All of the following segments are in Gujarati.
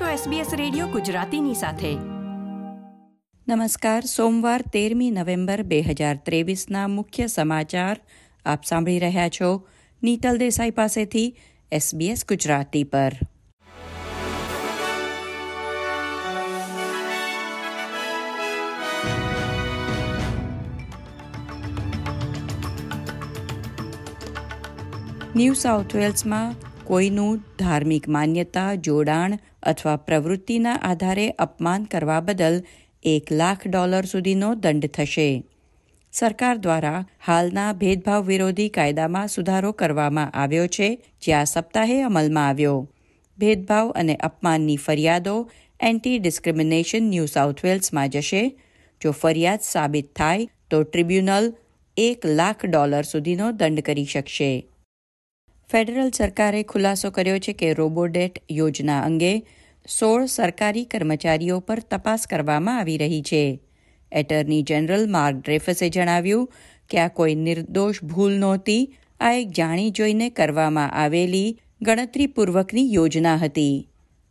છો SBS રેડિયો ગુજરાતીની સાથે. નમસ્કાર, સોમવાર તેરમી નવેમ્બર બે હજાર ત્રેવીસના મુખ્ય સમાચાર આપ સાંભળી રહ્યા છો નીતલ દેસાઈ પાસેથી SBS ગુજરાતી પર. ન્યૂ સાઉથ વેલ્સમાં કોઈનું ધાર્મિક માન્યતા, જોડાણ અથવા પ્રવૃત્તિના આધારે અપમાન કરવા બદલ એક લાખ ડોલર સુધીનો દંડ થશે. સરકાર દ્વારા હાલના ભેદભાવ વિરોધી કાયદામાં સુધારો કરવામાં આવ્યો છે જે આ સપ્તાહે અમલમાં આવ્યો. ભેદભાવ અને અપમાનની ફરિયાદો એન્ટી ડિસ્ક્રિમિનેશન ન્યૂ સાઉથ વેલ્સમાં જશે. જો ફરિયાદ સાબિત થાય, તો ટ્રિબ્યુનલ એક લાખ ડોલર સુધીનો દંડ કરી શકશે. ફેડરલ સરકારે ખુલાસો કર્યો છે કે રોબોડેટ યોજના અંગે સોળ સરકારી કર્મચારીઓ પર તપાસ કરવામાં આવી રહી છે. એટર્ની જનરલ માર્ક ડ્રેફસે જણાવ્યું કે આ કોઈ નિર્દોષ ભૂલ નહોતી, આ એક જાણી જોઈને કરવામાં આવેલી ગણતરીપૂર્વકની યોજના હતી.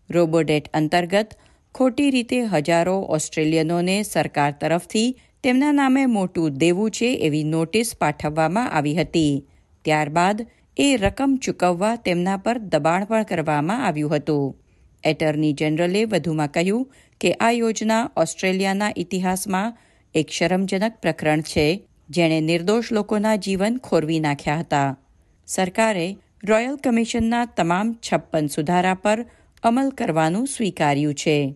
રોબોડેટ અંતર્ગત ખોટી રીતે હજારો ઓસ્ટ્રેલિયનોને સરકાર તરફથી તેમના નામે મોટું દેવું છે એવી નોટિસ પાઠવવામાં આવી હતી. ત્યારબાદ એ રકમ ચૂકવવા તેમના પર દબાણ પણ કરવામાં આવ્યું હતું. એટર્ની જનરલે વધુમાં કહ્યું કે આ યોજના ઓસ્ટ્રેલિયાના ઇતિહાસમાં એક શરમજનક પ્રકરણ છે, જેણે નિર્દોષ લોકોના જીવન ખોરવી નાખ્યા હતા. સરકારે રોયલ કમિશનના તમામ છપ્પન સુધારા પર અમલ કરવાનું સ્વીકાર્યું છે.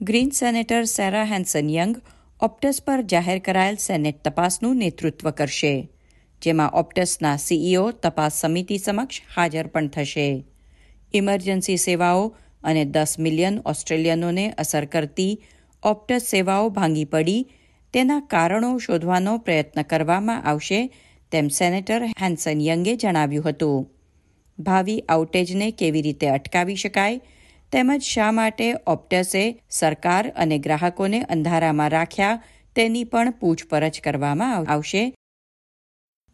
Green senator Sarah Hanson Young Optus પર જાહેર કરાયેલ સેનેટ તપાસનું નેતૃત્વ કરશે. જેમાં ઓપ્ટસના સીઈઓ તપાસ સમિતિ સમક્ષ હાજર પણ થશે. ઇમરજન્સી સેવાઓ અને દસ મિલિયન ઓસ્ટ્રેલિયનોને અસર કરતી ઓપ્ટસ સેવાઓ ભાંગી પડી. તેના કારણો શોધવાનો પ્રયત્ન કરવામાં આવશે, તેમ સેનેટર હેન્સન યંગે જણાવ્યું હતું. ભાવિ આઉટેજને કેવી રીતે અટકાવી શકાય, તેમજ શા માટે ઓપ્ટસે સરકાર અને ગ્રાહકોને અંધારામાં રાખ્યા, તેની પણ પૂછપરછ કરવામાં આવશે.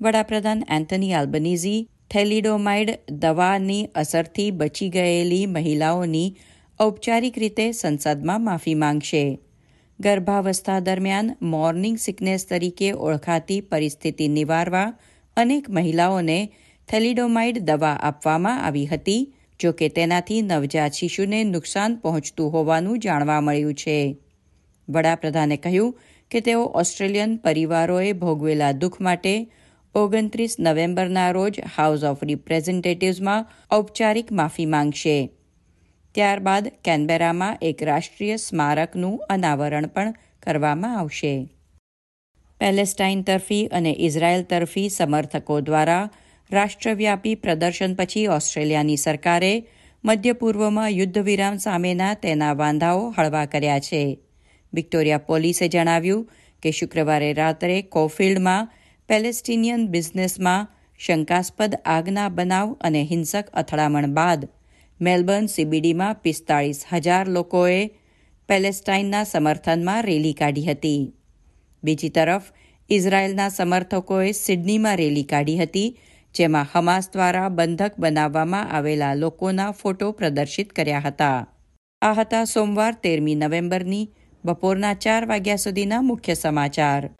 વડાપ્રધાન એન્થની આલ્બનીઝી થેલિડોમાઇડ દવાની અસરથી બચી ગયેલી મહિલાઓની ઔપચારિક રીતે સંસદમાં માફી માંગશે. ગર્ભાવસ્થા દરમિયાન મોર્નિંગ સિકનેસ તરીકે ઓળખાતી પરિસ્થિતિ નિવારવા અનેક મહિલાઓને થેલિડોમાઇડ દવા આપવામાં આવી હતી, જો કે તેનાથી નવજાત શિશુને નુકસાન પહોંચતું હોવાનું જાણવા મળ્યું છે. વડાપ્રધાને કહ્યું કે તેઓ ઓસ્ટ્રેલિયન પરિવારોએ ભોગવેલા દુઃખ માટે ઓગણત્રીસ નવેમ્બરના રોજ હાઉસ ઓફ રિપ્રેઝેન્ટેટિવ્સમાં ઔપચારિક માફી માંગશે. ત્યારબાદ કેનબેરામાં એક રાષ્ટ્રીય સ્મારકનું અનાવરણ પણ કરવામાં આવશે. પેલેસ્ટાઇન તરફી અને ઇઝરાયલ તરફી સમર્થકો દ્વારા રાષ્ટ્રવ્યાપી પ્રદર્શન પછી ઓસ્ટ્રેલિયાની સરકારે મધ્ય પૂર્વમાં યુદ્ધ વિરામ સામેના તેના વાંધાઓ હળવા કર્યા છે. વિક્ટોરિયા પોલીસે જણાવ્યું કે શુક્રવારે રાત્રે કોફિલ્ડમાં પેલેસ્ટિનિયન બિઝનેસમાં શંકાસ્પદ આગના બનાવ અને હિંસક અથડામણ બાદ મેલબર્ન સીબીડીમાં પિસ્તાળીસ હજાર લોકોએ પેલેસ્ટાઇનના સમર્થનમાં રેલી કાઢી હતી. બીજી તરફ, ઇઝરાયેલના સમર્થકોએ સિડનીમાં રેલી કાઢી હતી, જેમાં હમાસ દ્વારા બંધક બનાવવામાં આવેલા લોકોના ફોટો પ્રદર્શિત કર્યા હતા. આ હતા સોમવાર તેરમી નવેમ્બરની બપોરના ચાર વાગ્યા સુધીના મુખ્ય સમાચાર.